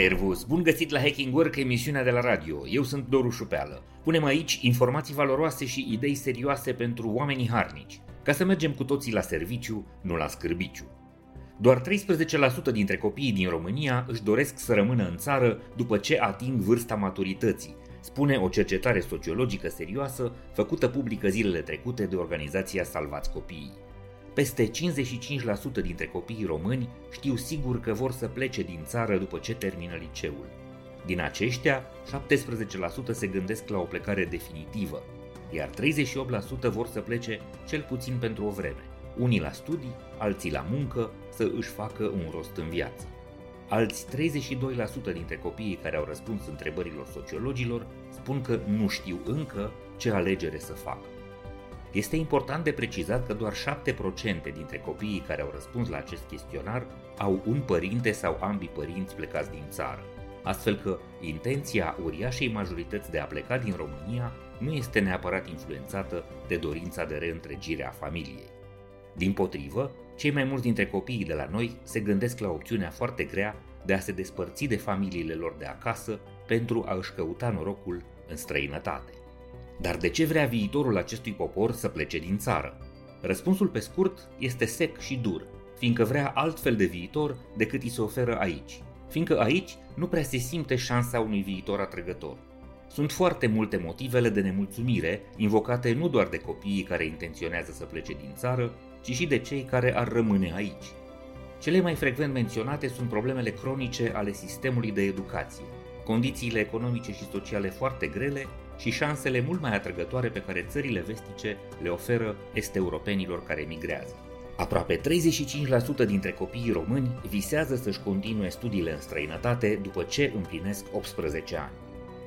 Servus! Bun găsit la Hacking Work, emisiunea de la radio. Eu sunt Doru Șupeală. Punem aici informații valoroase și idei serioase pentru oamenii harnici, ca să mergem cu toții la serviciu, nu la scârbiciu. Doar 13% dintre copiii din România își doresc să rămână în țară după ce ating vârsta maturității, spune o cercetare sociologică serioasă făcută publică zilele trecute de organizația Salvați Copiii. Peste 55% dintre copiii români știu sigur că vor să plece din țară după ce termină liceul. Din aceștia, 17% se gândesc la o plecare definitivă, iar 38% vor să plece cel puțin pentru o vreme, unii la studii, alții la muncă, să își facă un rost în viață. Alți 32% dintre copiii care au răspuns întrebărilor sociologilor spun că nu știu încă ce alegere să facă. Este important de precizat că doar 7% dintre copiii care au răspuns la acest chestionar au un părinte sau ambii părinți plecați din țară, astfel că intenția uriașei majorități de a pleca din România nu este neapărat influențată de dorința de reîntregire a familiei. Din potrivă, cei mai mulți dintre copiii de la noi se gândesc la opțiunea foarte grea de a se despărți de familiile lor de acasă pentru a își căuta norocul în străinătate. Dar de ce vrea viitorul acestui popor să plece din țară? Răspunsul pe scurt este sec și dur, fiindcă vrea altfel de viitor decât îi se oferă aici, fiindcă aici nu prea se simte șansa unui viitor atrăgător. Sunt foarte multe motivele de nemulțumire invocate nu doar de copiii care intenționează să plece din țară, ci și de cei care ar rămâne aici. Cele mai frecvent menționate sunt problemele cronice ale sistemului de educație, condițiile economice și sociale foarte grele și șansele mult mai atrăgătoare pe care țările vestice le oferă est-europenilor care migrează. Aproape 35% dintre copiii români visează să-și continue studiile în străinătate după ce împlinesc 18 ani.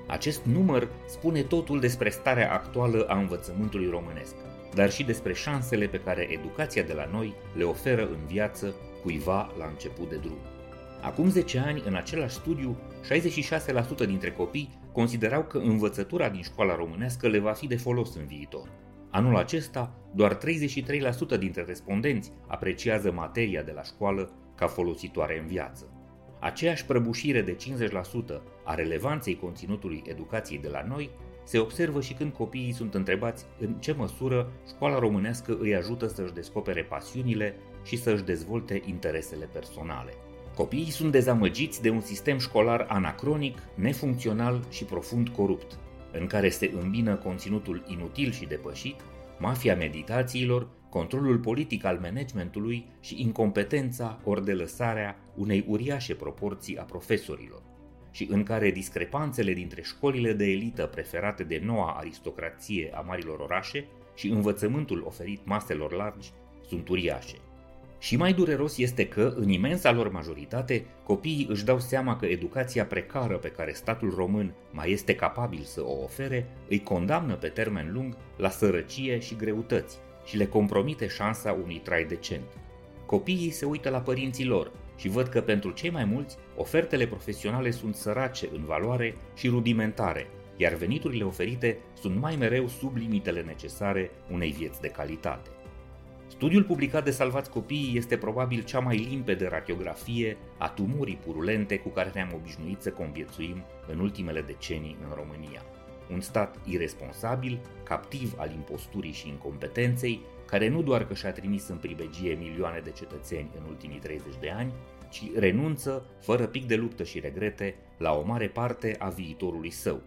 Acest număr spune totul despre starea actuală a învățământului românesc, dar și despre șansele pe care educația de la noi le oferă în viață cuiva la început de drum. Acum 10 ani, în același studiu, 66% dintre copii considerau că învățătura din școala românească le va fi de folos în viitor. Anul acesta, doar 33% dintre respondenți apreciază materia de la școală ca folositoare în viață. Aceeași prăbușire de 50% a relevanței conținutului educației de la noi se observă și când copiii sunt întrebați în ce măsură școala românească îi ajută să-și descopere pasiunile și să-și dezvolte interesele personale. Copiii sunt dezamăgiți de un sistem școlar anacronic, nefuncțional și profund corupt, în care se îmbină conținutul inutil și depășit, mafia meditațiilor, controlul politic al managementului și incompetența ori de lăsarea unei uriașe proporții a profesorilor, și în care discrepanțele dintre școlile de elită preferate de noua aristocrație a marilor orașe și învățământul oferit maselor largi sunt uriașe. Și mai dureros este că, în imensa lor majoritate, copiii își dau seama că educația precară pe care statul român mai este capabil să o ofere îi condamnă pe termen lung la sărăcie și greutăți și le compromite șansa unui trai decent. Copiii se uită la părinții lor și văd că pentru cei mai mulți, ofertele profesionale sunt sărace în valoare și rudimentare, iar veniturile oferite sunt mai mereu sub limitele necesare unei vieți de calitate. Studiul publicat de Salvați Copiii este probabil cea mai limpede radiografie a tumurii purulente cu care ne-am obișnuit să conviețuim în ultimele decenii în România. Un stat irresponsabil, captiv al imposturii și incompetenței, care nu doar că și-a trimis în pribegie milioane de cetățeni în ultimii 30 de ani, ci renunță, fără pic de luptă și regrete, la o mare parte a viitorului său.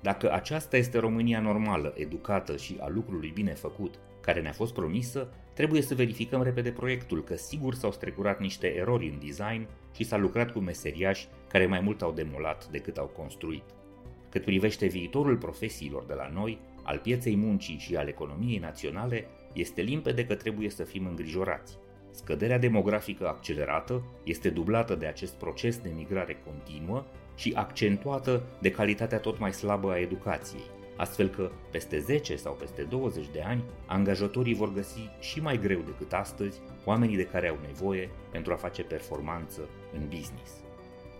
Dacă aceasta este România normală, educată și a lucrului bine făcut, care ne-a fost promisă, trebuie să verificăm repede proiectul, că sigur s-au strecurat niște erori în design și s-a lucrat cu meseriași care mai mult au demolat decât au construit. Cât privește viitorul profesiilor de la noi, al pieței muncii și al economiei naționale, este limpede că trebuie să fim îngrijorați. Scăderea demografică accelerată este dublată de acest proces de migrare continuă și accentuată de calitatea tot mai slabă a educației, astfel că peste 10 sau peste 20 de ani, angajatorii vor găsi și mai greu decât astăzi oamenii de care au nevoie pentru a face performanță în business.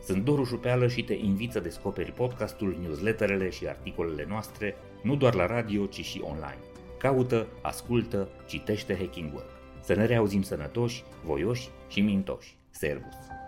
Sunt Doru Jupeală și te invit să descoperi podcastul, newsletterele și articolele noastre, nu doar la radio, ci și online. Caută, ascultă, citește Hacking Work. Să ne reauzim sănătoși, voioși și mintoși. Servus!